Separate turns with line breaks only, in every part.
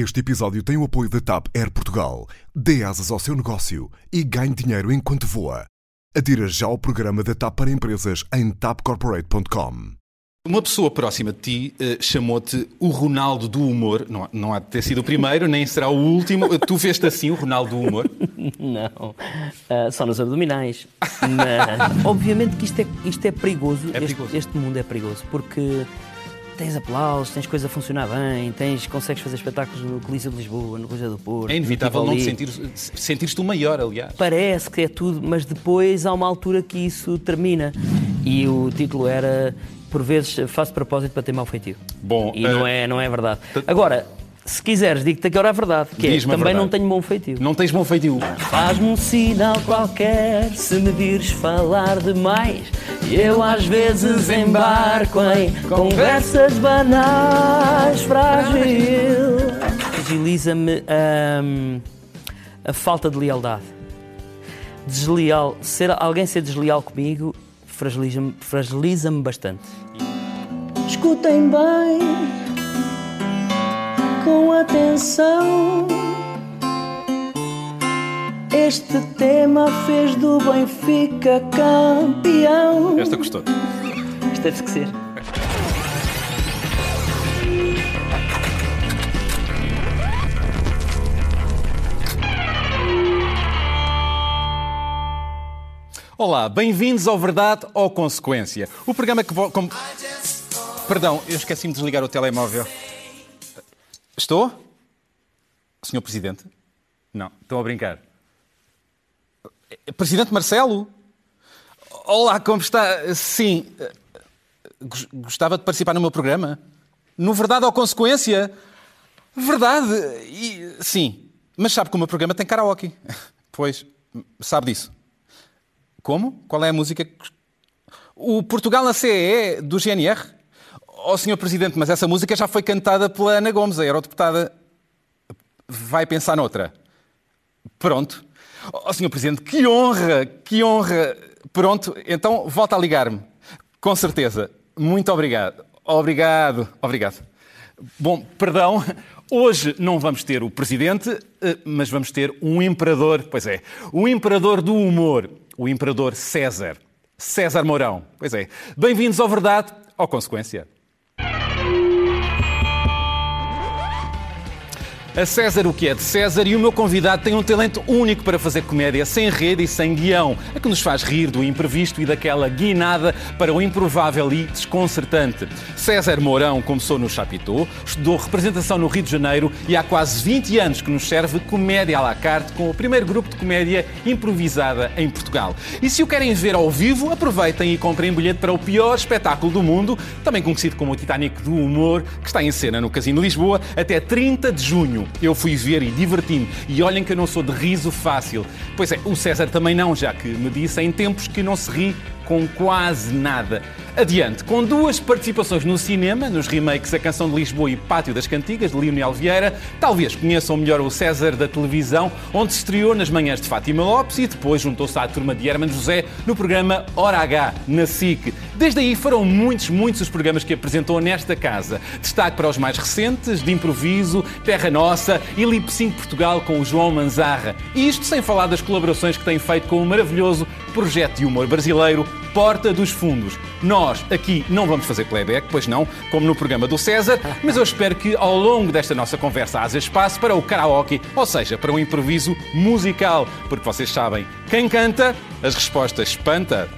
Este episódio tem o apoio da TAP Air Portugal. Dê asas ao seu negócio e ganhe dinheiro enquanto voa. Adira já ao programa da TAP para empresas em tapcorporate.com.
Uma pessoa próxima de ti eh, chamou-te o Ronaldo do humor. Não, não há de ter sido o primeiro, nem será o último. Tu veste assim o Ronaldo do humor?
Não, Ah, só nos abdominais. Mas, obviamente que isto é, isto é perigoso.
É
Este-
perigoso.
Este, mundo é perigoso porque tens aplausos, tens coisa a funcionar bem, tens, consegues fazer espetáculos no Coliseu de Lisboa, no Coliseu do Porto.
É inevitável não te sentir, sentir-te o maior, aliás.
Parece que é tudo, mas depois há uma altura que isso termina. E o título era, por vezes, faço propósito para ter mau feitio.
Bom,
E
eh,
não, é, não é verdade. Agora, se quiseres, digo-te a que hora é verdade. Que é,
a
também
verdade.
não tenho bom feitio.
Não tens bom feitio.
Faz-me um sinal qualquer se me vires falar demais. Eu às vezes embarco em conversas banais, frágil. Agiliza-me hum, a falta de lealdade. Desleal, ser, alguém ser desleal comigo fragiliza-me fragiliza bastante. Escutem bem, com atenção. Este tema fez do Benfica campeão.
Esta gostou.
Isto deve que ser.
Olá, bem-vindos ao Verdade ou Consequência. O programa que... como- Perdão, eu esqueci-me de desligar o telemóvel. Estou? Senhor Presidente? Não, estão a brincar. Presidente Marcelo? Olá, como está? Sim, gos- gostava de participar no meu programa. No Verdade ou Consequência? Verdade, e, sim. Mas sabe que o meu programa tem karaoke. Pois, sabe disso. Como? Qual é a música? O Portugal na CEE do GNR? Oh, Sr. Presidente, mas essa música já foi cantada pela Ana Gomes, a eurodeputada. Vai pensar noutra. Pronto. Oh, Sr. Presidente, que honra, que honra. Pronto, então volta a ligar-me. Com certeza. Muito obrigado. Obrigado, obrigado. Bom, perdão, hoje não vamos ter o Presidente, eh, mas vamos ter um imperador, pois é, o imperador do humor, o imperador César. César Mourão. Pois é. Bem-vindos ao Verdade ou Consequência. A César o que é de César e o meu convidado tem um talento único para fazer comédia sem rede e sem guião, a que nos faz rir do imprevisto e daquela guinada para o improvável e desconcertante. César Mourão começou no Chapitão, estudou representação no Rio de Janeiro e há quase 20 anos que nos serve comédia à la carte com o primeiro grupo de comédia improvisada em Portugal. E se o querem ver ao vivo, aproveitem e comprem bilhete para o pior espetáculo do mundo, também conhecido como o Titanic do Humor, que está em cena no Casino Lisboa até 30 de junho. Eu fui ver e diverti-me. E olhem que eu não sou de riso fácil. Pois é, o César também não, já que me disse em tempos que não se ri com quase nada. Adiante, com duas participações no cinema, nos remakes A Canção de Lisboa e Pátio das Cantigas, de Lionel Vieira, talvez conheçam melhor o César da televisão, onde se estreou nas manhãs de Fátima Lopes e depois juntou-se à turma de Herman José no programa Hora H, na SIC. Desde aí foram muitos, muitos os programas que apresentou nesta casa. Destaque para os mais recentes, de improviso, Terra Nossa e Lip Sync Portugal com o João Manzarra. E isto sem falar das colaborações que tem feito com o maravilhoso projeto de humor brasileiro Porta dos Fundos. Nós aqui não vamos fazer playback, pois não, como no programa do César, mas eu espero que ao longo desta nossa conversa haja espaço para o karaoke, ou seja, para um improviso musical, porque vocês sabem, quem canta, as respostas espanta.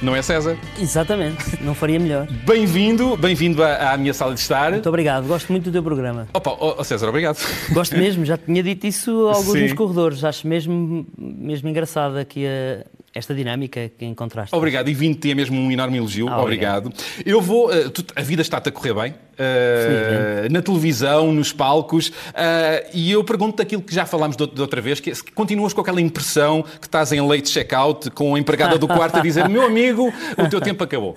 Não é César?
Exatamente, não faria melhor.
Bem-vindo, bem-vindo à, à minha sala de estar.
Muito obrigado, gosto muito do teu programa.
Opa, oh, oh, César, obrigado.
Gosto mesmo, já tinha dito isso a alguns
Sim.
nos corredores. Acho mesmo, mesmo engraçado aqui a- esta dinâmica que encontraste.
Obrigado, e 20 é mesmo um enorme elogio.
Ah,
obrigado. Eu vou. eh, tu- a vida está-te a correr bem. eh, na televisão, nos palcos. eh, e eu pergunto-te aquilo que já falámos de, de outra vez: que é se continuas com aquela impressão que estás em late check-out com a empregada do quarto a dizer: meu amigo, o teu tempo acabou.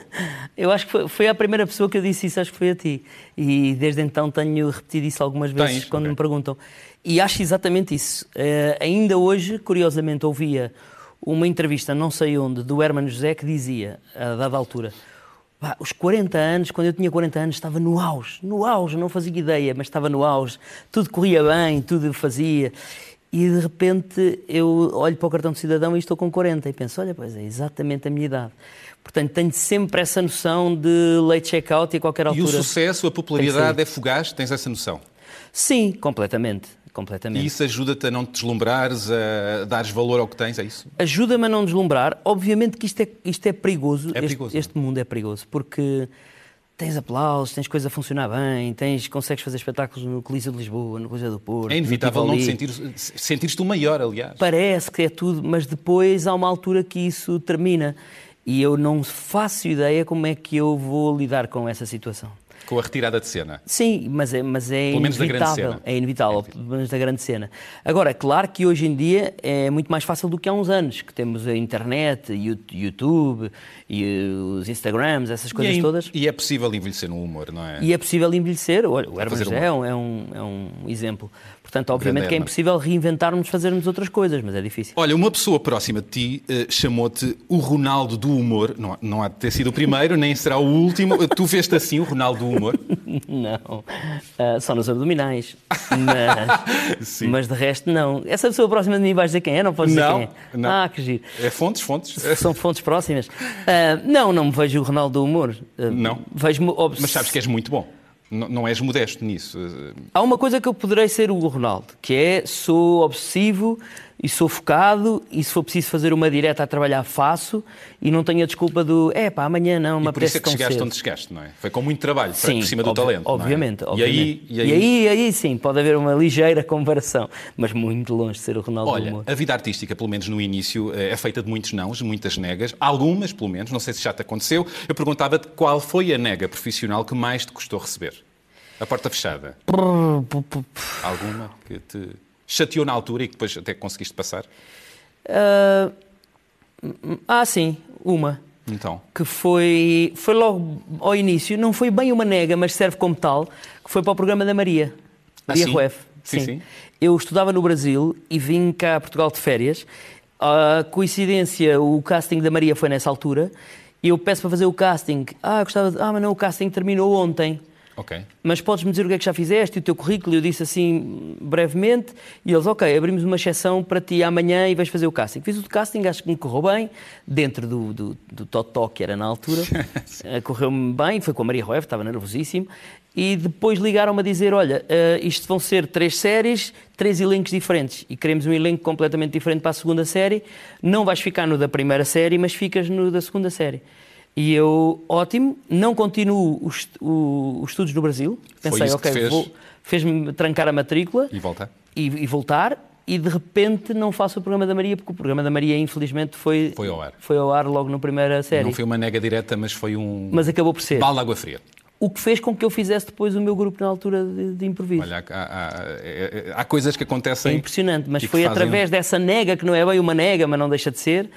Eu acho que foi, foi a primeira pessoa que eu disse isso, acho que foi a ti. E desde então tenho repetido isso algumas vezes
Tens?
quando
Ok.
me perguntam. E acho exatamente isso. Eh, ainda hoje, curiosamente, ouvia uma entrevista, não sei onde, do Hermano José que dizia, a dada altura, os 40 anos, quando eu tinha 40 anos, estava no auge, no auge, não fazia ideia, mas estava no auge. Tudo corria bem, tudo fazia. E de repente eu olho para o cartão de cidadão e estou com 40 e penso, olha, pois é exatamente a minha idade. Portanto, tenho sempre essa noção de late check-out e a qualquer altura.
E o sucesso, a popularidade é fugaz? Tens essa noção?
Sim, completamente. Completamente.
E isso ajuda-te a não te deslumbrares, a dares valor ao que tens, é isso?
Ajuda-me a não deslumbrar. Obviamente que isto é, isto é perigoso.
É
Este-
perigoso.
Este, mundo é perigoso, porque tens aplausos, tens coisas a funcionar bem, tens, consegues fazer espetáculos no Coliseu de Lisboa, no Coliseu do Porto.
É inevitável não te sentir, sentir-te o maior, aliás.
Parece que é tudo, mas depois há uma altura que isso termina. E eu não faço ideia como é que eu vou lidar com essa situação.
Com a retirada de cena.
Sim, mas é, mas é
Pelo menos da grande
inevitável.
cena.
É inevitável, pelo menos da grande cena. Agora, é claro que hoje em dia é muito mais fácil do que há uns anos, que temos a internet, YouTube e os Instagrams, essas coisas
e, é,
todas.
e é possível envelhecer no humor, não é?
E é possível envelhecer. Olha, o Herman é um, é, um, é um exemplo. Portanto, obviamente que é impossível reinventarmos, fazermos outras coisas, mas é difícil.
Olha, uma pessoa próxima de ti eh, chamou-te o Ronaldo do humor. Não, não há de ter sido o primeiro, nem será o último. Tu veste assim o Ronaldo do humor?
Não, Ah, só nos abdominais. Mas, mas de resto, não. Essa pessoa próxima de mim vais dizer quem é? Não podes dizer
Não,
quem é.
não.
Ah, que giro.
É fontes, fontes.
São fontes próximas. Ah, não, não me vejo o Ronaldo do humor.
Não?
Vejo-me obs-
Mas sabes que és muito bom. Não, não és modesto nisso.
Há uma coisa que eu poderei ser o Ronaldo, que é sou obsessivo e sou focado e se for preciso fazer uma direta a trabalhar, faço e não tenho a desculpa do é pá, amanhã não, me
E por isso é que chegaste
cedo.
onde chegaste, não é? Foi com muito trabalho,
Sim,
por cima do talento. é?
Obviamente,
E
obviamente.
aí, e aí,
E aí, aí sim, pode haver uma ligeira comparação, mas muito longe de ser o Ronaldo do
Olha, a vida artística, pelo menos no início, eh, é feita de muitos nãos, muitas negas, algumas, pelo menos, não sei se já te aconteceu. Eu perguntava-te qual foi a nega profissional que mais te custou receber? A porta fechada. Alguma que te chateou na altura e que depois até conseguiste passar?
Ah, ah, sim, uma.
Então,
que foi, foi logo ao início, não foi bem uma nega, mas serve como tal, que foi para o programa da Maria,
Ah,
Maria
sim? Sim, sim.
Eu estudava no Brasil e vim cá a Portugal de férias. A coincidência, o casting da Maria foi nessa altura e eu peço para fazer o casting. Ah, gostava de... Ah, mas não, o casting terminou ontem.
Ok.
Mas podes-me dizer o que é que já fizeste, o teu currículo? Eu disse assim brevemente, e eles, ok, abrimos uma exceção para ti amanhã e vais fazer o casting. Fiz o casting, acho que me correu bem, dentro do, do, do Totó que era na altura. Eh, Correu-me bem, foi com a Maria Rueff, estava nervosíssimo. E depois ligaram-me a dizer: Olha, eh, isto vão ser três séries, três elencos diferentes. E queremos um elenco completamente diferente para a segunda série. Não vais ficar no da primeira série, mas ficas no da segunda série. E eu, ótimo, não continuo os, o- os estudos no Brasil. Pensei, ok,
fez?
vou- fez-me trancar a matrícula
E volta?
e, e voltar. E de repente não faço o programa da Maria, porque o programa da Maria, infelizmente, foi,
Foi ao ar.
foi ao ar logo na primeira série.
Não foi uma nega direta, mas foi um
Mas acabou por ser.
balde de água fria.
O que fez com que eu fizesse depois o meu grupo na altura de, de improviso.
Olha, há, há- é- é- há coisas que
é
acontecem.
impressionante, mas foi
fazem- um
através dessa nega, que não é bem uma nega, mas não deixa de ser,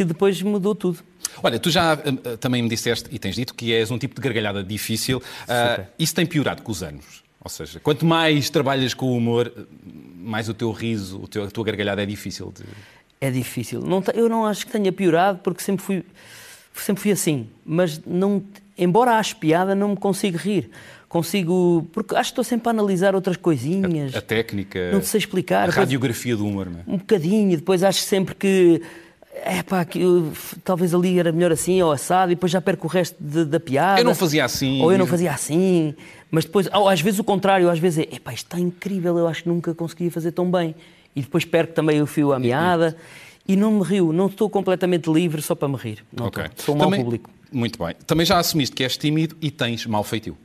que depois mudou tudo.
Olha, tu já hum, também me disseste e tens dito que és um tipo de gargalhada difícil.
Super.
isso tem piorado com os anos. Ou seja, quanto mais trabalhas com o humor, mais o teu riso, o teu- a tua gargalhada é difícil de.
É difícil. Não eu não acho que tenha piorado, porque sempre fui, sempre fui assim. Mas, não, embora ache piada, não me consigo rir. Consigo. Porque acho que estou sempre a analisar outras coisinhas.
A técnica.
Não te sei explicar.
A radiografia do humor, não é?
Um bocadinho. Depois acho sempre que. É pá, que eu- talvez ali era melhor assim ou assado, e depois já perco o resto de- da piada.
Eu não fazia assim.
Ou eu não fazia assim. Mas depois, ou às vezes o contrário, às vezes é, epá, isto está incrível, eu acho que nunca conseguia fazer tão bem. E depois perco também o fio à meada e não me rio, não estou completamente livre só para me rir. Não
Ok.
estou. Sou um mau
Também-
público.
Muito bem. Também já assumiste que és tímido e tens mau feitio.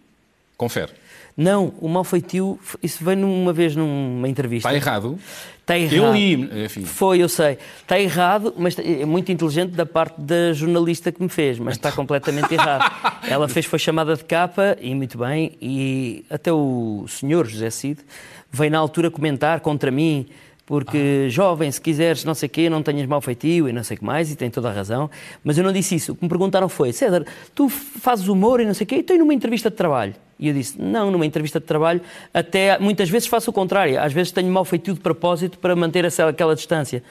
Confere.
Não, o mau feitio, isso veio uma vez numa entrevista.
Está errado?
Está errado.
Eu li, enfim.
Foi, eu sei. Está errado, mas é muito inteligente da parte da jornalista que me fez, mas está completamente errado. Ela fez, foi chamada de capa, e muito bem, e até o senhor José Cid veio na altura comentar contra mim, porque jovem, se quiseres não sei o quê, não tenhas mau feitio e não sei o que mais, e tem toda a razão, mas eu não disse isso. O que me perguntaram foi, César, tu fazes humor e não sei o quê, e estou numa entrevista de trabalho. E eu disse, não, numa entrevista de trabalho, até muitas vezes faço o contrário. Às vezes tenho mau feitio de propósito para manter essa, aquela distância.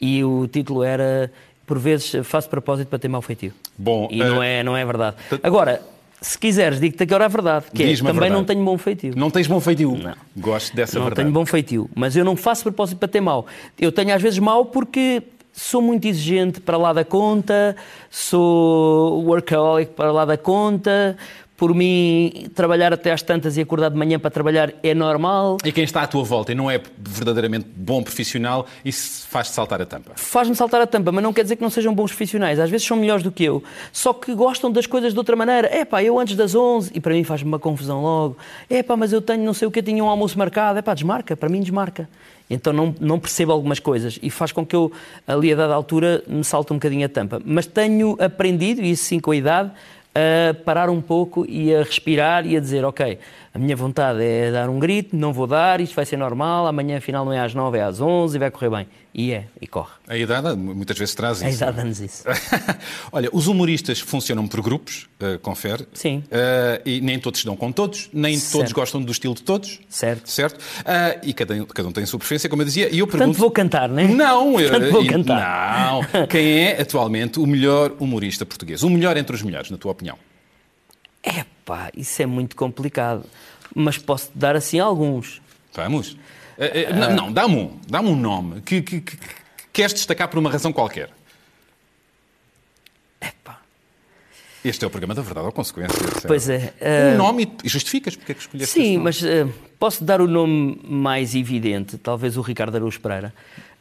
E o título era, por vezes faço propósito para ter mau feitio.
Bom,
e
eh,
não, é, não é verdade. Agora, se quiseres, digo-te agora a verdade, que é, também
verdade.
não tenho bom feitio.
Não tens bom feitio?
Não.
Gosto dessa
não
verdade.
tenho bom feitio, mas eu não faço propósito para ter mau. Eu tenho às vezes mau porque sou muito exigente para lá da conta, sou workaholic para lá da conta. Por mim, trabalhar até às tantas e acordar de manhã para trabalhar é normal.
E quem está à tua volta e não é verdadeiramente bom profissional, isso faz-te saltar a tampa.
Faz-me saltar a tampa, mas não quer dizer que não sejam bons profissionais. Às vezes são melhores do que eu, só que gostam das coisas de outra maneira. É pá, eu antes das 11, e para mim faz-me uma confusão logo. É pá, mas eu tenho não sei o que, tinha um almoço marcado. É pá, desmarca, para mim desmarca. Então não, não percebo algumas coisas e faz com que eu, ali a dada altura, me salte um bocadinho a tampa. Mas tenho aprendido, e isso sim com a idade, a parar um pouco e a respirar e a dizer, ok, a minha vontade é dar um grito, não vou dar, isto vai ser normal, amanhã afinal não é às 9, é às 11 e vai correr bem. E é, e corre.
A idade muitas vezes traz
A
isso.
idade dá-nos isso.
Olha, os humoristas funcionam por grupos, uh, confere.
Sim.
Uh, e nem todos se dão com todos, nem
Certo.
todos gostam do estilo de todos.
Certo.
Certo? Uh, e cada, um- cada um tem a sua preferência, como eu dizia. E eu
Portanto,
pergunto...
vou cantar, não é?
Não,
Portanto,
eh,
vou cantar.
Não. Quem é atualmente o melhor humorista português? O melhor entre os melhores, na tua opinião?
Epá, isso é muito complicado. Mas posso dar assim alguns.
Vamos. Eh, eh, não, não, dá-me um. Dá-me um nome que, que- que- que queres destacar por uma razão qualquer.
Epá.
Este é o programa da verdade ou consequência.
Pois é. eh,
Um nome e justificas porque é que escolheste
Sim, mas eh, posso dar o nome mais evidente, talvez o Ricardo Araújo Pereira.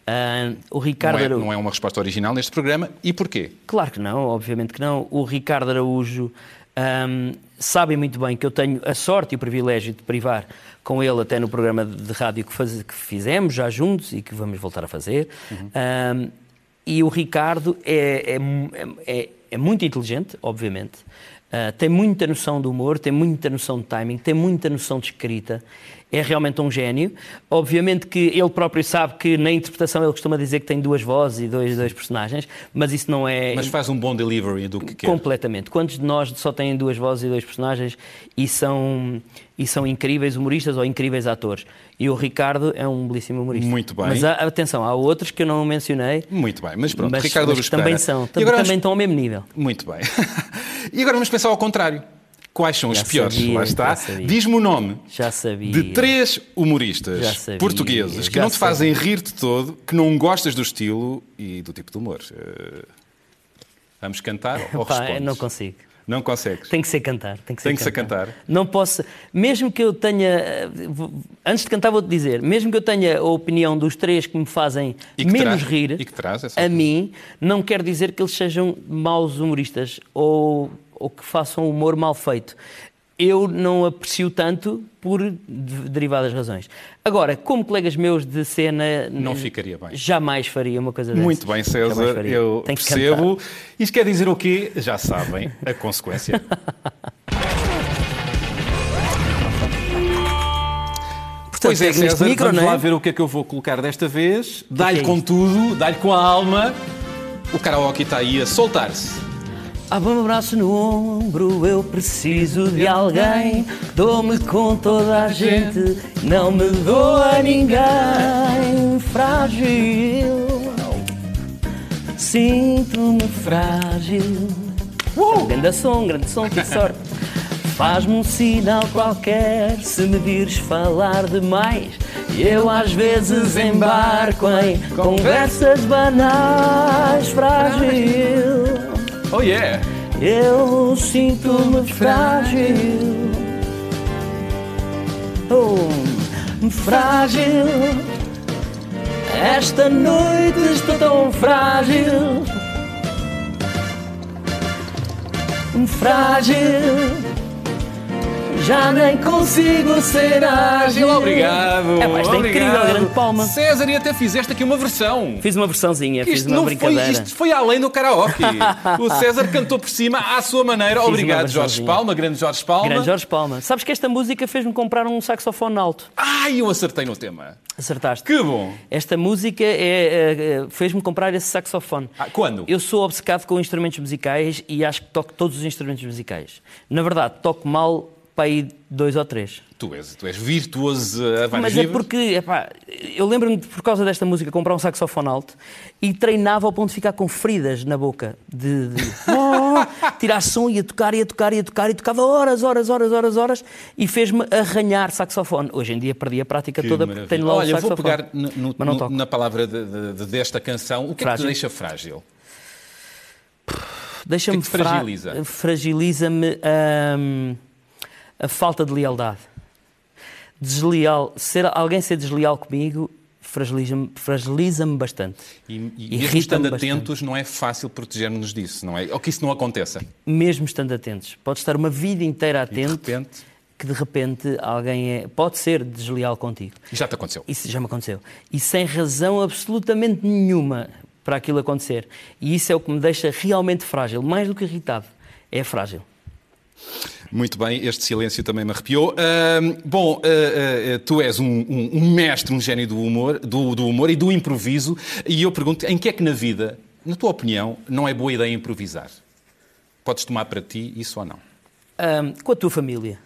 Ah, o Ricardo
Não é,
Araújo.
não é uma resposta original neste programa. E porquê?
Claro que não, obviamente que não. O Ricardo Araújo ahm, sabe muito bem que eu tenho a sorte e o privilégio de privar com ele até no programa de rádio que, faz- que fizemos já juntos e que vamos voltar a fazer. Ahm, e o Ricardo é, é- é- é muito inteligente, obviamente. Ah, tem muita noção do humor, tem muita noção de timing, tem muita noção de escrita. É realmente um gênio. Obviamente que ele próprio sabe que na interpretação ele costuma dizer que tem duas vozes e dois, dois personagens, mas isso não é.
Mas faz um bom delivery do que quer.
Completamente. Quantos de nós só têm duas vozes e dois personagens e são, e são incríveis humoristas ou incríveis atores? E o Ricardo é um belíssimo humorista.
Muito bem.
Mas há- atenção, há outros que eu não mencionei,
Muito bem, mas pronto,
mas,
Ricardo
mas também são. Também
vamos-
estão ao mesmo nível.
Muito bem. e agora vamos pensar ao contrário. Quais são os
Já
piores?
sabia,
Lá está. Diz-me o nome de três humoristas
sabia,
portugueses que não te fazem rir de todo, que não gostas do estilo e do tipo de humor. Eh, Vamos cantar ou
Pá,
respondes?
não consigo.
Não consegues?
Tem que ser cantar. Tem que ser,
Tem que ser cantar.
Não posso. Mesmo que eu tenha. eh, Antes de cantar, vou-te dizer. Mesmo que eu tenha a opinião dos três que me fazem
que
menos
traz-
rir,
essa
a mim, não quer dizer que eles sejam maus humoristas ou, ou que façam humor mal feito. Eu não aprecio tanto por de- derivadas razões. Agora, como colegas meus de cena.
Não ficaria bem.
Jamais faria uma coisa dessa.
Muito bem, César, eu
Tem que
percebo.
cantar.
Isto quer dizer o quê? Já sabem, a consequência. Pois é, César,
micro,
vamos
é?
lá ver o que é que eu vou colocar desta vez. Dá-lhe
é
com tudo, dá-lhe com a alma. O karaoke está aí a soltar-se.
Um abraço no ombro, eu preciso de alguém. Dou-me com toda a gente, não me dou a ninguém. Frágil, sinto-me frágil. Uh! Grande som, grande som, que sorte. Faz-me um sinal qualquer se me vires falar demais. Eu às vezes embarco em conversas banais. Frágil.
Oh yeah!
Eu sinto-me frágil. Oh, frágil. Esta noite estou tão frágil. Frágil. Já nem consigo ser ágil.
Obrigado!
É, pá, isto é
obrigado.
incrível, grande palma.
César, e até fizeste aqui uma versão.
Fiz uma versãozinha, fiz
Isto
uma
não foi,
brincadeira.
isto foi além do karaoke. o César cantou por cima à sua maneira.
uma
Obrigado, Jorge
versãozinha.
Palma, grande Jorge Palma.
Grande Jorge Palma. Sabes que esta música fez-me comprar um saxofone alto.
Ai, eu acertei no tema.
Acertaste.
Que bom.
Esta música é, é, é, fez-me comprar esse saxofone.
Ah, quando?
Eu sou obcecado com instrumentos musicais e acho que toco todos os instrumentos musicais. Na verdade, toco mal para aí dois ou três.
Tu és, tu és virtuoso a vários
Mas é
níveis.
porque, epá, eu lembro-me, de, por causa desta música, comprar um saxofone alto e treinava ao ponto de ficar com feridas na boca. De, de tirar som, ia tocar, ia tocar, ia tocar, e tocava horas, horas, horas, horas, horas, e fez-me arranhar saxofone. Hoje em dia perdi a prática
Que
toda
maravilha.
porque tenho lá
Olha,
o
vou
saxofone.
pegar no- no-
Mas não
no-
toco.
na palavra de- de- de- desta canção. O que é que te
Frágil.
deixa frágil?
Deixa-me
que é que fragiliza?
Fragiliza-me hum, a falta de lealdade. Desleal, ser, alguém ser desleal comigo fragiliza-me fragiliza bastante.
E, e mesmo estando
bastante.
atentos, não é fácil proteger-nos disso, não é? Ou que isso não aconteça.
Mesmo estando atentos. Pode estar uma vida inteira
E de
atento
repente,
que de repente alguém é, pode ser desleal contigo.
e já te aconteceu.
Isso já me aconteceu. E sem razão absolutamente nenhuma para aquilo acontecer. E isso é o que me deixa realmente frágil, mais do que irritado. É frágil.
Muito bem, este silêncio também me arrepiou. Ahm, bom, ah, ah, tu és um, um- um mestre, um gênio do humor, do, do humor e do improviso. E eu pergunto, em que é que na vida, na tua opinião, não é boa ideia improvisar? Podes tomar para ti isso ou não?
Ahm, com a tua família.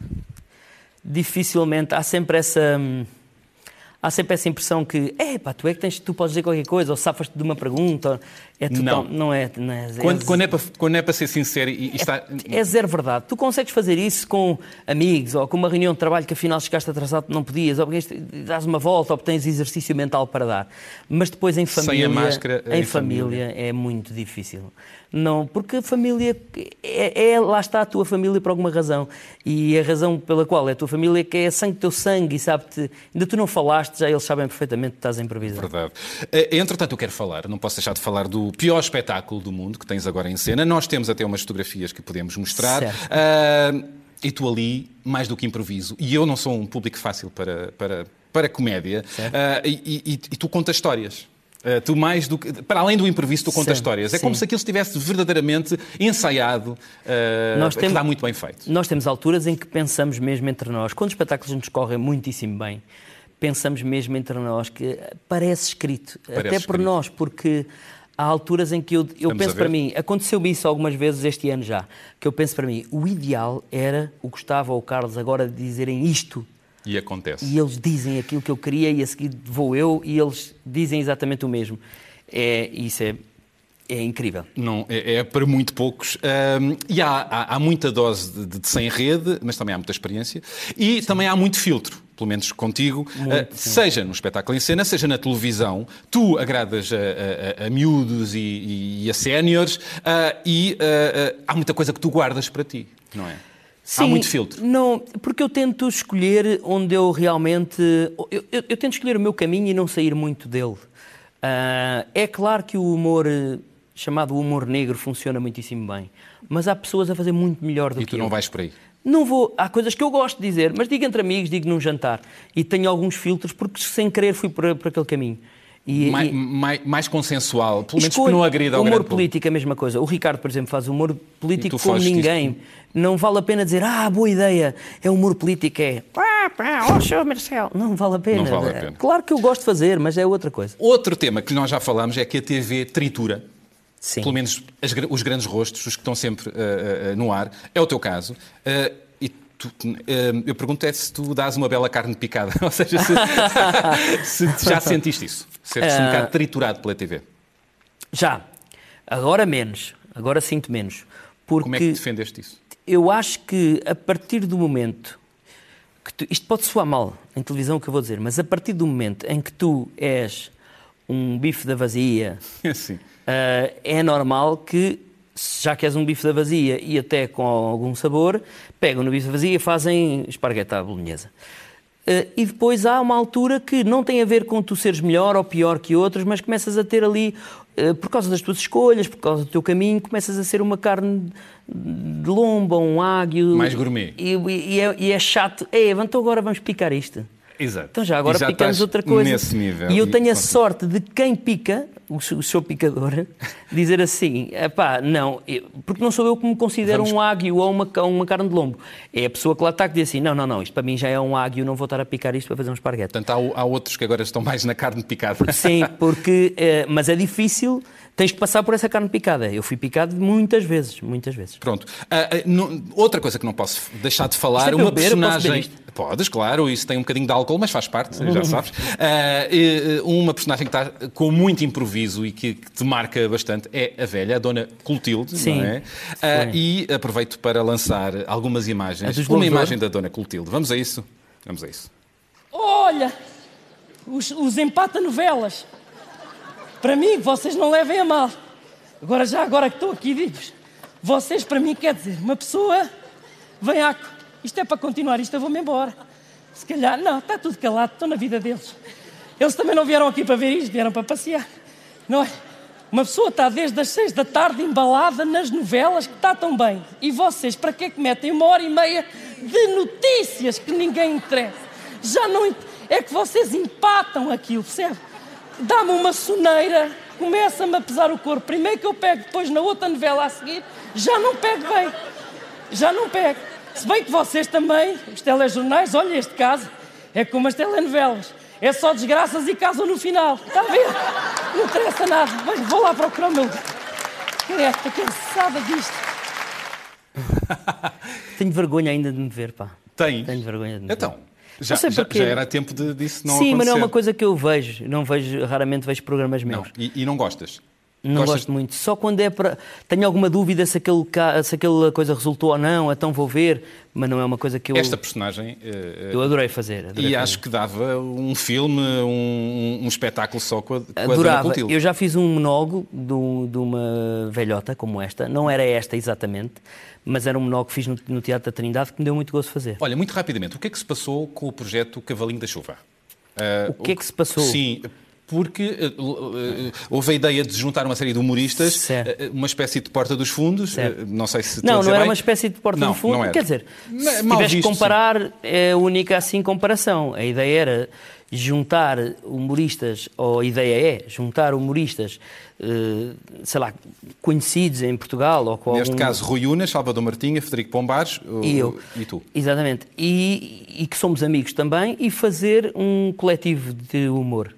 Dificilmente há sempre essa. Há sempre essa impressão que, é pá, tu é que tens, tu podes dizer qualquer coisa, ou safas-te de uma pergunta. É total,
Não.
não. é. Não é,
Quando,
é,
quando é para, quando é para ser sincero e, e está...
é zero verdade. Tu consegues fazer isso com amigos, ou com uma reunião de trabalho que afinal chegaste atrasado não podias, ou dás uma volta, ou tens exercício mental para dar. Mas depois em
Sem a
família,
máscara,
em,
em família.
família, é muito difícil. Não, porque a família é, é- lá está a tua família por alguma razão. E a razão pela qual é a tua família é que é sangue do teu sangue e sabe-te. Ainda tu não falaste, já eles sabem perfeitamente que estás a improvisar.
Verdade. Eh, Entretanto, eu quero falar, não posso deixar de falar do pior espetáculo do mundo que tens agora em cena. Nós temos até umas fotografias que podemos mostrar. Ah, e tu ali, mais do que improviso. E eu não sou um público fácil para, para, para comédia. Ah, e, e- e tu contas histórias. Ah, tu mais do que, para além do improviso, tu contas
Sim,
histórias. É
sim.
como se aquilo estivesse verdadeiramente ensaiado, ah,
Nós
que
temos-
dá muito bem feito.
Nós temos alturas em que pensamos mesmo entre nós, quando os espetáculos nos correm muitíssimo bem, pensamos mesmo entre nós que parece escrito,
Parece
até por
escrito.
nós, porque há alturas em que eu, eu penso para mim, aconteceu-me isso algumas vezes este ano já, que eu penso para mim, o ideal era o Gustavo ou o Carlos agora dizerem isto.
E acontece.
E eles dizem aquilo que eu queria e a seguir vou eu e eles dizem exatamente o mesmo. É, isso é, é incrível.
Não, é, é para muito poucos. Ahm, e há, há- há muita dose de, de sem rede, mas também há muita experiência. E também há muito filtro, pelo menos contigo, ah, seja no espetáculo em cena, seja na televisão. Tu agradas a, a- a- a miúdos e, e- e a séniores ah, e ah, há muita coisa que tu guardas para ti, não é? Há muito filtro.
Não, porque eu tento escolher onde eu realmente. Eu, eu- eu tento escolher o meu caminho e não sair muito dele. Ah, é claro que o humor chamado humor negro funciona muitíssimo bem, mas há pessoas a fazer muito melhor do
E
que
tu
eu.
não vais por aí.
Não vou. Há coisas que eu gosto de dizer, mas digo entre amigos, digo num jantar. E tenho alguns filtros porque sem querer fui por, por aquele caminho. E,
Mais,
e-
mais, mais consensual, pelo menos que não agrida ao
Humor político é a mesma coisa. O Ricardo, por exemplo, faz humor político como ninguém. Não vale a pena dizer, ah, boa ideia, é humor político, é. Ah, pá, ó, senhor Marcelo. Não vale a pena.
Não vale a pena.
Claro que eu gosto de fazer, mas é outra coisa.
Outro tema que nós já falamos é que a TV tritura
Sim.
pelo menos as os grandes rostos, os que estão sempre ah, ah, no ar. É o teu caso. E tu- ah, eu pergunto é se tu dás uma bela carne picada. Ou seja, se, se já sentiste isso. Ser-te um
Ah.
bocado triturado pela TV.
Já. Agora menos. Agora sinto menos. Porque
Como é que defendeste isso?
eu acho que a partir do momento que tu, isto pode soar mal em televisão o que eu vou dizer, mas a partir do momento em que tu és um bife da vazia, ah, é normal que, já que és um bife da vazia e até com algum sabor, pegam no bife da vazia e fazem espargueta à bolonhesa. Ah, e depois há uma altura que não tem a ver com tu seres melhor ou pior que outros, mas começas a ter ali, ah, por causa das tuas escolhas, por causa do teu caminho, começas a ser uma carne de lomba, um águio.
Mais gourmet.
E, e- é, e é chato. Ei, então agora vamos picar isto.
Exato.
Então já agora
já
picamos outra coisa.
nesse nível.
E eu tenho a sorte de quem pica, o, seu- o seu picador, dizer assim: pá, não, eu- porque não sou eu que me considero
Vamos-
um águio ou uma, uma carne de lombo. É a pessoa que lá está que diz assim: não, não, não, isto para mim já é um águio, não vou estar a picar isto para fazer um esparguete.
Portanto, há, há outros que agora estão mais na carne picada.
Sim, porque, eh, mas é difícil, tens que passar por essa carne picada. Eu fui picado muitas vezes, muitas vezes.
Pronto. Ah, ah, não- outra coisa que não posso deixar de falar,
é para
uma
beber?
Personagem. Podes, claro, isso tem um bocadinho de álcool, mas faz parte, já sabes. Ah, uma personagem que está com muito improviso e que, que te marca bastante é a velha, a Dona Clotilde,
Sim.
não é?
Sim.
e aproveito para lançar algumas imagens. Uma
de
imagem da Dona Clotilde. Vamos a isso? Vamos a isso.
Olha, os, os empata-novelas. Para mim, vocês não levem a mal. Agora, já agora que estou aqui, digo-vos, vocês, para mim, quer dizer, uma pessoa vem à... Isto é para continuar, isto eu vou-me embora. Se calhar, não, está tudo calado, estou na vida deles. Eles também não vieram aqui para ver isto, vieram para passear. Não é? Uma pessoa está desde as seis da tarde embalada nas novelas que está tão bem. E vocês, para que é que metem uma hora e meia de notícias que ninguém interessa? Já não. É que vocês empatam aquilo, percebe? Dá-me uma soneira, começa-me a pesar o corpo. Primeiro que eu pego, depois na outra novela a seguir, já não pego bem. Já não pego. Se bem que vocês também, os telejornais, olha este caso, é como as telenovelas. É só desgraças e casam no final. Está a ver? Não interessa nada. Mas vou lá procurar o meu. É, estou cansada disto.
Tenho vergonha ainda de me ver, pá.
Tem.
Tenho vergonha de me ver.
Então, já, já, já era tempo de, disso não
Sim, mas não é uma
acontecer.
coisa que eu vejo. Não vejo, raramente vejo programas meus.
Não. E, e não gostas?
Não
Gostas-
gosto muito. Só quando é para. Tenho alguma dúvida se, aquele, se aquela coisa resultou ou não, então vou ver, mas não é uma coisa que eu.
Esta personagem. eh,
Eu adorei fazer. adorei
E
fazer.
acho que dava um filme, um, um espetáculo só com a, com a
Adorava.
Clotilde.
Eu já fiz um monólogo de, de uma velhota como esta. Não era esta exatamente, mas era um monólogo que fiz no, no Teatro da Trindade que me deu muito gosto de fazer.
Olha, muito rapidamente, o que é que se passou com o projeto Cavalinho da Chuva? Eh,
O que é que se passou?
Sim, porque eh, eh, houve a ideia de juntar uma série de humoristas,
Certo.
eh, uma espécie de porta dos fundos.
Certo.
Não sei se
Não, não era
bem.
uma espécie de porta
Não,
do fundo.
não era.
Quer dizer, se
mal
tiveres que
visto,
comparar, é a única assim comparação. A ideia era juntar humoristas, ou a ideia é juntar humoristas, sei lá, conhecidos em Portugal ou com
Neste
algum...
caso, Rui Unas, Salvador Martinha, Federico Pombares
E eu.
e tu.
Exatamente. E, e que somos amigos também e fazer um coletivo de humor.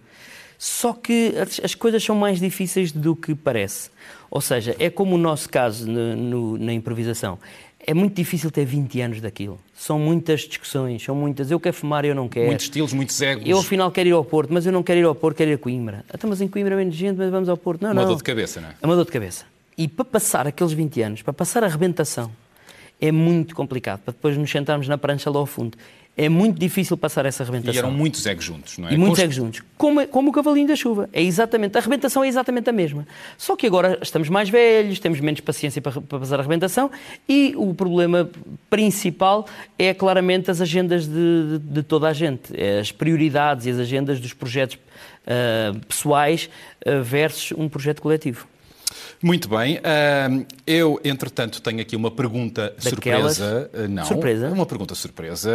Só que as, as coisas são mais difíceis do que parece. Ou seja, é como o nosso caso no- no- na improvisação. É muito difícil ter 20 anos daquilo. São muitas discussões, são muitas. Eu quero fumar, eu não quero.
Muitos estilos, muitos egos.
Eu afinal quero ir ao Porto, mas eu não quero ir ao Porto, quero ir a Coimbra. Então, mas em Coimbra é menos gente, mas vamos ao Porto. Não,
Uma
não.
dor de cabeça, não é?
É uma dor de cabeça. E para passar aqueles 20 anos, para passar a arrebentação, é muito complicado. Para depois nos sentarmos na prancha lá ao fundo. É muito difícil passar essa arrebentação.
E eram muitos egos juntos, não é?
E muitos
Const-
egos juntos. Como, como o cavalinho da chuva. É exatamente, a arrebentação é exatamente a mesma. Só que agora estamos mais velhos, temos menos paciência para, para passar a arrebentação e o problema principal é claramente as agendas de, de- de toda a gente. É As prioridades e as agendas dos projetos ah, pessoais ah, versus um projeto coletivo.
Muito bem. Ahm, eu, entretanto, tenho aqui uma pergunta
Daquelas?
surpresa. Ah, Não,
Surpresa?
Uma pergunta surpresa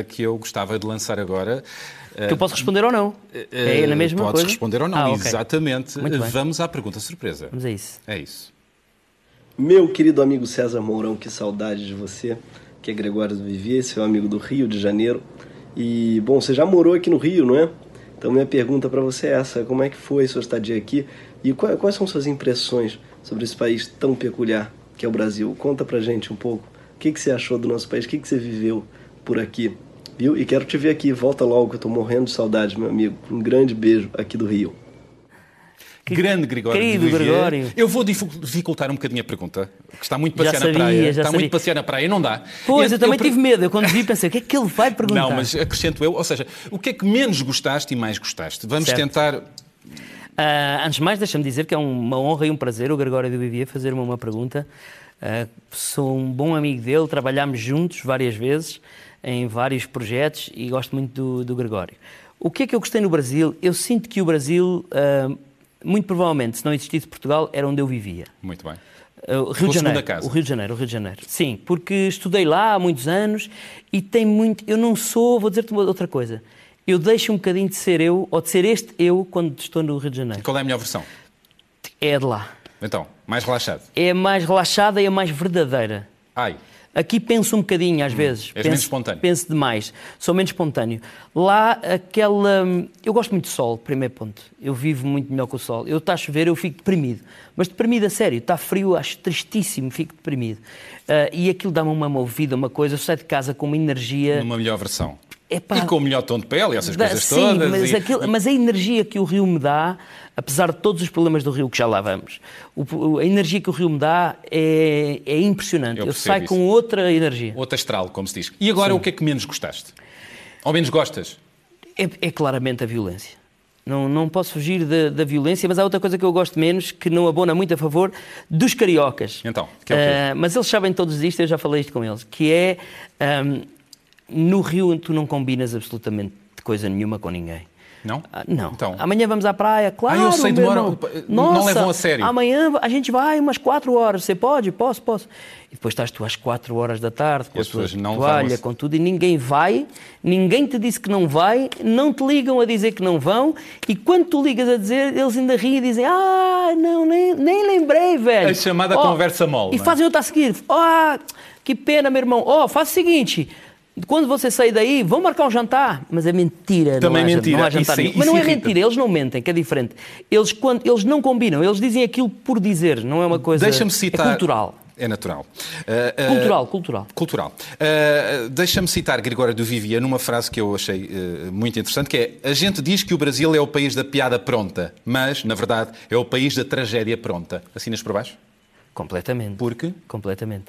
ah, que eu gostava de lançar agora.
Que eu posso responder ou não. É na mesma
Podes
coisa?
responder ou não,
Ah, ok.
exatamente.
Muito bem.
Vamos à pergunta surpresa.
Vamos a isso.
É isso.
Meu querido amigo César Mourão, que saudade de você, que é Gregório do Vivier, seu amigo do Rio de Janeiro. E, bom, você já morou aqui no Rio, não é? Então, minha pergunta para você é essa: como é que foi sua estadia aqui e qua- quais são suas impressões sobre esse país tão peculiar que é o Brasil? Conta pra gente um pouco. O que, que você achou do nosso país? O que, que você viveu por aqui? Viu? E quero te ver aqui. Volta logo, que eu tô morrendo de saudade, meu amigo. Um grande beijo aqui do Rio.
Que
Grande Gregório.
querido. Gregório.
Eu vou dificu- dificultar um bocadinho a pergunta, que está muito passear
sabia,
na praia.
já
está
sabia.
muito passear na praia, não dá.
Pois, eu, também
per-
tive medo. Eu quando vi pensei, o que é que ele vai perguntar?
Não, mas acrescento eu. Ou seja, o que é que menos gostaste e mais gostaste? Vamos
Certo.
tentar.
Ah, antes de mais, deixa-me dizer que é uma honra e um prazer o Gregório do Vivier fazer-me uma pergunta. Ah, sou um bom amigo dele, trabalhámos juntos várias vezes em vários projetos e gosto muito do, do Gregório. O que é que eu gostei no Brasil? Eu sinto que o Brasil, ah, muito provavelmente, se não existisse Portugal, era onde eu vivia.
Muito bem.
Uh, Rio de Janeiro.
casa.
O Rio de Janeiro, o Rio de Janeiro. Sim, porque estudei lá há muitos anos e tem muito. Eu não sou, vou dizer-te outra coisa. Eu deixo um bocadinho de ser eu, ou de ser este eu, quando estou no Rio de Janeiro.
Qual é a melhor versão?
É a de lá.
Então, mais relaxado.
É a mais relaxada e a mais verdadeira.
Ai,
Aqui penso um bocadinho, às vezes.
És
penso,
menos espontâneo.
Penso demais. Sou menos espontâneo. Lá, aquela. Eu gosto muito de sol, primeiro ponto. Eu vivo muito melhor com o sol. Eu está a chover, eu fico deprimido. Mas deprimido a sério. Está frio, acho tristíssimo, fico deprimido. Ah, e aquilo dá-me uma movida, uma coisa. Eu saio de casa com uma energia.
numa melhor versão.
Epá,
E com o melhor tom de pele, essas
dá-
coisas
sim,
todas.
Mas,
e-
aquilo- mas a energia que o Rio me dá, apesar de todos os problemas do Rio que já lá vamos, o- a energia que o Rio me dá é, é impressionante.
Eu
Eu, saio
isso.
com outra energia.
Outro astral, como se diz. E agora, o que é que menos gostaste? Ou menos gostas?
É, é claramente a violência. Não, não posso fugir da, da violência, mas há outra coisa que eu gosto menos, que não abona muito a favor dos cariocas.
Então, que é o?
Ah, mas eles sabem todos isto, eu já falei isto com eles, que é ahm, no Rio tu não combinas absolutamente coisa nenhuma com ninguém.
Não?
Ah, não.
Então.
Amanhã vamos à praia, claro.
eu sei, demoram-
irmão.
não
Nossa,
levam a sério.
Amanhã a gente vai umas 4 horas. Você pode? Posso, posso. E depois estás tu às 4 horas da tarde com
E
a
as
tua toalha, com tudo, e ninguém vai, ninguém te disse que não vai, não te ligam a dizer que não vão, e quando tu ligas a dizer, eles ainda riem e dizem: Ah, não, nem, nem lembrei, velho.
A chamada conversa mole,
E
é?
fazem outra a seguir: Ah, que pena, meu irmão. Ó, faz o seguinte. Quando você sair daí, vão marcar um jantar. Mas é mentira.
Também
não há,
mentira.
Não há jantar
Isso-
nenhum. Mas
isso
não é
irrita.
mentira, eles não mentem, que é diferente. Eles, quando, eles não combinam, eles dizem aquilo por dizer, não é uma coisa.
Deixa-me citar.
É cultural.
É natural. Ah, ah,
Cultural, cultural.
Cultural. Ah, Deixa-me citar Gregório do Vivia numa frase que eu achei ah, muito interessante, que é a gente diz que o Brasil é o país da piada pronta, mas, na verdade, é o país da tragédia pronta. Assinas por baixo?
Completamente.
Por quê?
Completamente.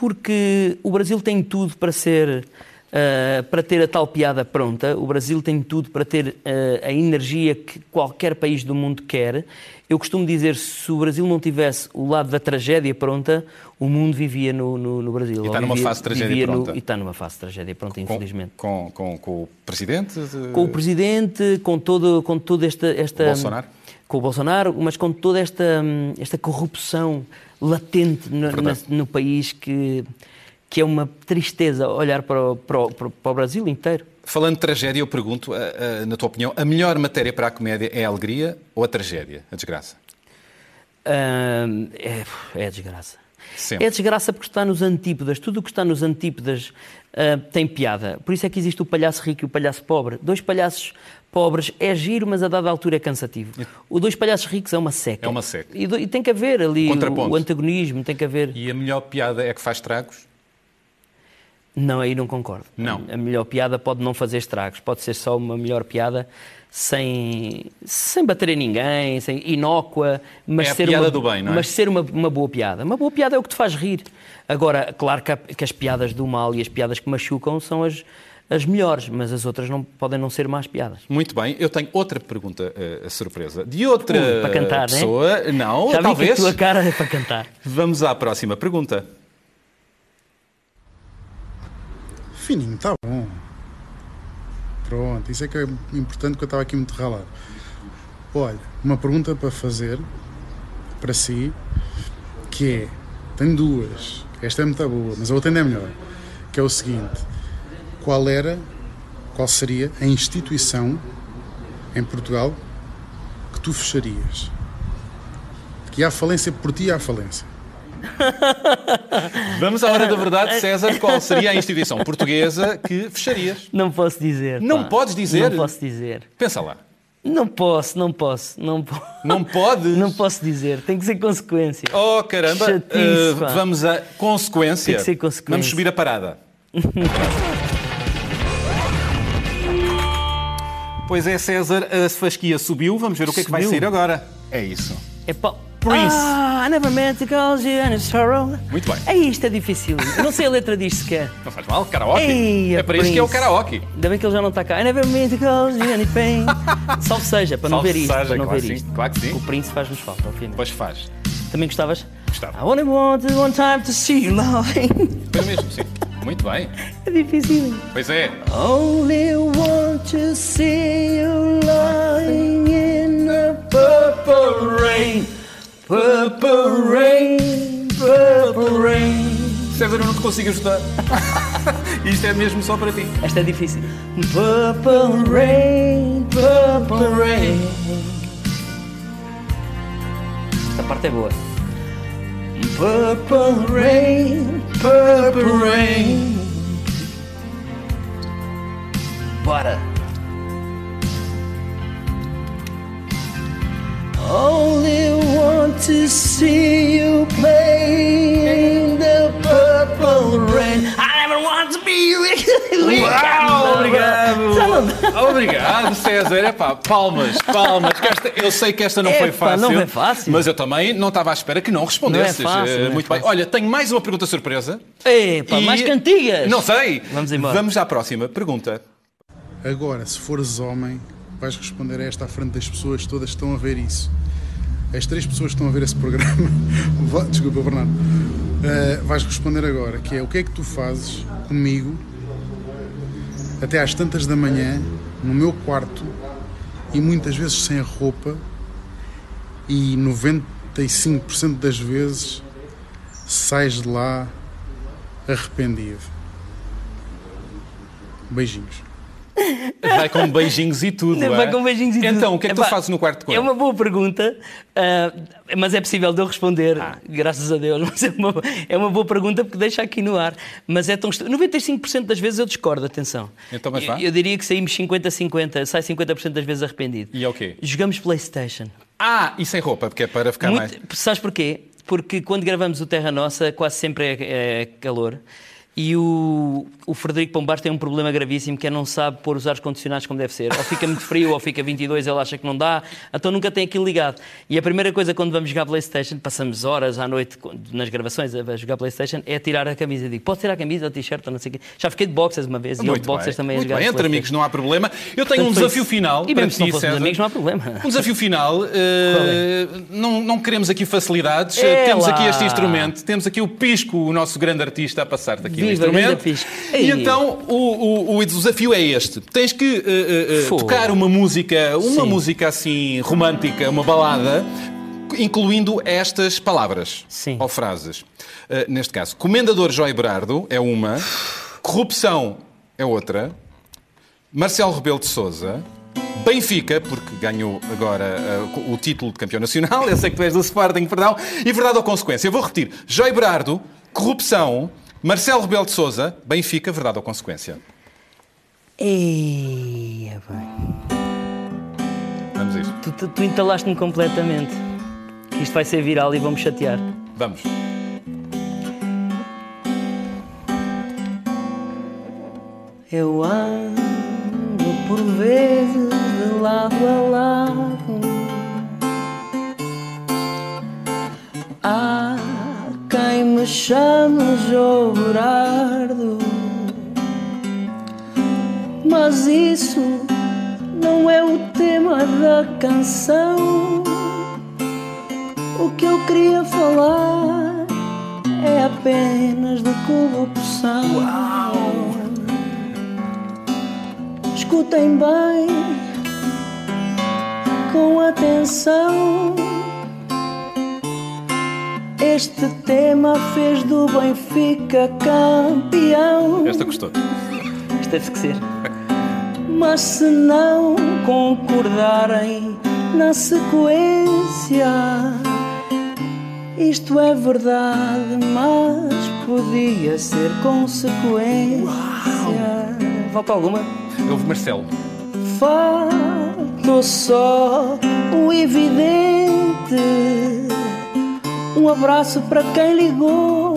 Porque o Brasil tem tudo para ser. ah, para ter a tal piada pronta, o Brasil tem tudo para ter ah, a energia que qualquer país do mundo quer. Eu costumo dizer, se o Brasil não tivesse o lado da tragédia pronta, o mundo vivia no, no, no Brasil.
E está numa
vivia-
fase de tragédia
vivia no-
pronta.
e está numa fase de tragédia pronta,
Com,
infelizmente.
com, com, com o presidente? de-
Com o presidente, com todo, com toda esta, esta
Bolsonaro?
Com o Bolsonaro, mas com toda esta hum, esta corrupção latente no, na- no país que que é uma tristeza olhar para o, para o- para o Brasil inteiro.
Falando de tragédia, eu pergunto, ah, ah, na tua opinião, a melhor matéria para a comédia é a alegria ou a tragédia, a desgraça?
Hum, é, é a desgraça.
Sempre.
É a desgraça porque está nos antípodas. Tudo o que está nos antípodas ah, tem piada. Por isso é que existe o palhaço rico e o palhaço pobre. Dois palhaços pobres é giro, mas a dada altura é cansativo. O dois palhaços ricos é uma seca.
É uma seca.
E, do- e tem que haver ali o, o antagonismo, tem que haver.
E a melhor piada é que faz tragos?
Não, aí não concordo.
Não.
A melhor piada pode não fazer estragos, pode ser só uma melhor piada sem, sem bater em ninguém, sem inócua, mas
É a
ser
piada
uma,
do bem, não é?
Mas ser uma, uma boa piada. Uma boa piada é o que te faz rir. Agora, claro que, a- que as piadas do mal e as piadas que machucam são as, as melhores, mas as outras não podem não ser más piadas.
Muito bem, eu tenho outra pergunta eh, surpresa. De outra
Ui, para cantar, né?
pessoa. Não,
Já vi que
talvez.
a tua cara é para cantar.
Vamos à próxima pergunta.
Fininho, está bom. Pronto, isso é que é importante que eu estava aqui muito ralado. Olha, uma pergunta para fazer para si, que é, tenho duas, esta é muito boa, mas a outra ainda é melhor, que é o seguinte, qual era, qual seria a instituição em Portugal que tu fecharias? Que à falência por ti à falência.
Vamos à hora da verdade, César. Qual seria a instituição portuguesa que fecharias?
Não posso dizer.
Não
pá.
podes dizer?
Não posso dizer.
Pensa lá.
Não posso, não posso, não posso.
Não podes?
Não posso dizer, tem que ser consequência.
Oh, caramba.
Chatice,
Eh,
pá.
vamos a consequência.
Tem que ser consequência.
Vamos subir a parada. pois é, César, a fasquia subiu. Vamos ver o que é que vai
Subiu?
sair agora. É isso.
É pá.
Prince.
Ah, I never meant to cause you any sorrow.
Muito bem.
É isto, é difícil. Eu não sei a letra disto sequer.
Não faz mal, karaoke.
Ei,
é para isso que é o karaoke.
Ainda bem que ele já não está cá. I never meant to cause you any pain. Salve seja, para não
Salve
ver isto.
seja,
para não
claro
ver
que sim,
isto.
claro que sim.
O Prince faz-nos falta, ao final.
Pois faz.
Também gostavas?
Gostava.
I only wanted one time to see you lying.
Foi mesmo, sim. Muito bem.
É difícil.
Pois é.
Only want to see you lying in the purple rain. Purple rain, purple rain.
César eu não te consigo ajudar. Isto é mesmo só para ti.
Esta é difícil. Purple rain, purple rain. Esta parte é boa. Purple rain, purple rain. Bora. Only to see you play in the purple rain. I never want to be with you.
Uau, obrigado! Obrigado, César. Epá, palmas, palmas. Esta- eu sei que esta não foi
Epá,
fácil.
não foi fácil.
Mas eu também não estava à espera que não respondesses.
Não é fácil,
Eh,
não é
Muito bem.
fácil.
Olha, tenho mais uma pergunta surpresa.
Epá,
E-
mais cantigas.
Não sei.
Vamos embora.
Vamos à próxima pergunta.
Agora, se fores homem, vais responder a esta à frente das pessoas todas que estão a ver isso. As três pessoas que estão a ver esse programa. Desculpa, Bernardo. Uh, vais responder agora, que é o que é que tu fazes comigo até às tantas da manhã, no meu quarto, e muitas vezes sem roupa, e 95% das vezes sais de lá arrependido. Beijinhos.
Vai com beijinhos e tudo.
Vai
é?
com beijinhos e tudo.
Então, o que é que tu
Epá,
fazes no quarto com
É
ele?
uma boa pergunta, ah, mas é possível de eu responder,
Ah.
graças a Deus. Mas é uma, é uma boa pergunta porque deixa aqui no ar. Mas é tão. estu- 95% das vezes eu discordo, atenção.
Então, mas
eu,
vá.
eu diria que saímos 50-50, sai 50% das vezes arrependido.
E é o quê?
Jogamos Playstation.
Ah, e sem roupa, porque é para ficar mais.
Muito, sabes porquê? Porque quando gravamos o Terra Nossa, quase sempre é, é calor. E o, o Frederico Pombar tem um problema gravíssimo que é não sabe pôr os ares condicionados como deve ser. Ou fica muito frio, ou fica 22, ele acha que não dá, então nunca tem aquilo ligado. E a primeira coisa quando vamos jogar Playstation, passamos horas à noite nas gravações a jogar Playstation, é tirar a camisa. Eu digo, pode tirar a camisa, a t-shirt, ou não sei o quê. Já fiquei de boxers uma vez, e eu de
Muito
boxers também a
Muito
jogar
bem. Entre amigos não há problema. Eu tenho um
Portanto, foi-
desafio final
E mesmo se não
César.
amigos, não há problema.
Um desafio final. eh, não, não queremos aqui facilidades.
É
temos
lá.
aqui este instrumento. Temos aqui o Pisco, o nosso grande artista, a passar-te aqui instrumento.
grande.
E então o, o- o desafio é este. Tens que eh,
Fogo.
tocar uma música, uma
Sim.
música assim romântica, uma balada, incluindo estas palavras
Sim.
ou frases. Eh, neste caso, Comendador Joy Berardo é uma, Corrupção é outra, Marcelo Rebelo de Souza, Benfica, porque ganhou agora eh, o título de campeão nacional, eu sei que tu és do Sporting, perdão, e verdade ou consequência. Eu vou repetir: Joy Berardo, corrupção, Marcelo Rebelo de Souza, Benfica, verdade ou consequência.
Eia, bem.
Vamos a isto.
Tu, tu, tu entalaste-me completamente. Que isto vai ser viral e vamos chatear.
Vamos.
Eu ando por vezes de lado a lado. Há João Berardo. Mas isso não é o tema da canção. O que eu queria falar é apenas de corrupção. Escutem bem, com atenção. Este tema fez do Benfica campeão.
Esta gostou.
Isto deve ser. Mas se não concordarem na sequência, isto é verdade, mas podia ser consequência. Falta alguma?
Houve Marcelo.
Faltou só o evidente. Um abraço para quem ligou,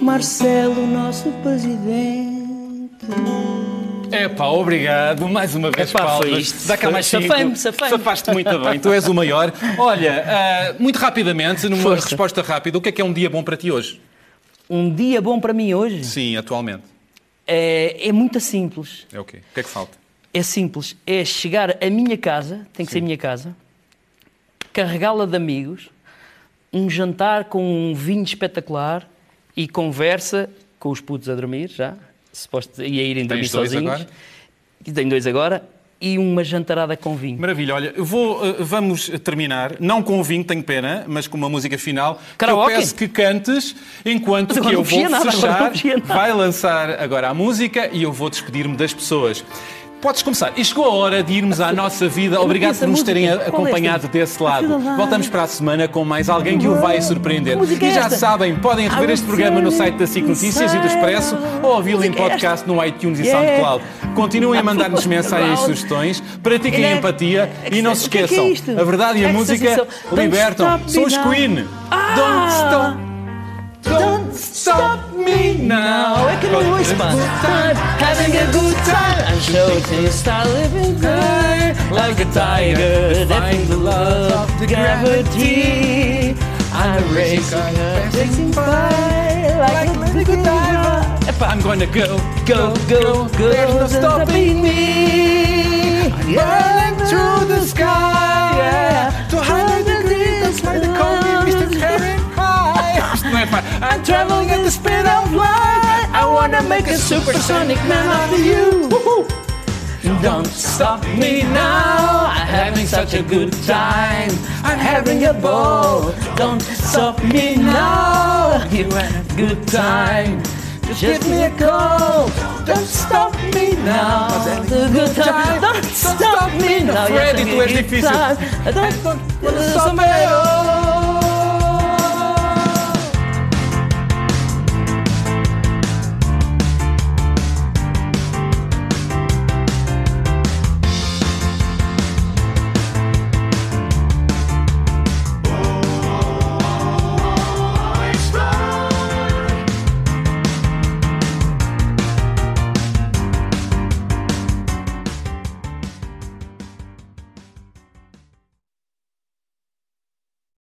Marcelo, nosso presidente.
Epá, obrigado. Mais uma vez,
Epá, foi
palmas.
isto.
Dá cá
Foi-
mais cinco.
safei-me, safei-me.
Safaste muito bem. Tu és o maior. Olha, ah, muito rapidamente, numa
Força.
resposta rápida, o que é que é um dia bom para ti hoje?
Um dia bom para mim hoje
Sim, atualmente.
é, é muito simples.
É o quê? O que é que falta?
É simples. É chegar à minha casa, tem que ser a minha casa, carregá-la de amigos, um jantar com um vinho espetacular e conversa com os putos a dormir já, suposto, e a irem dormir
Tens dois
sozinhos.
agora?
E tenho dois agora. e uma jantarada com vinho.
Maravilha, olha, eu vou, eh, vamos terminar, não com vinho, tenho pena, mas com uma música final. Que
Karaoke?
eu peço que cantes, enquanto
Mas
que eu vou
nada,
fechar, vai lançar agora a música e eu vou despedir-me das pessoas. Podes começar. E chegou a hora de irmos à nossa vida. Obrigado por nos terem
é
acompanhado desse lado. Voltamos para a semana com mais alguém que o vai surpreender.
Música é
E já sabem, podem rever este programa no site da SIC Notícias e do Expresso ou ouvi-lo em
é
podcast no iTunes e. SoundCloud. Continuem a mandar-nos mensagens e sugestões, pratiquem empatia e não se esqueçam, a verdade e a música libertam. São
me
os. Queen.
Ah!
Don't stop. Don't stop me now.
Eu não ouço, pá. Having a good time. I'm to start living good. Like a tiger, defying the love of gravity. I'm racing, racing by like a good diver. Epá,
I'm gonna go,
go, go, go.
There's no stopping
make a supersonic man out of you. Don't stop me now. I'm having such a good time. I'm having a ball. Don't stop me now. You had a good time. Just give me a call. Don't stop me now. A good time. Don't stop me now.
Freddy, tu és difícil.
Don't stop me now.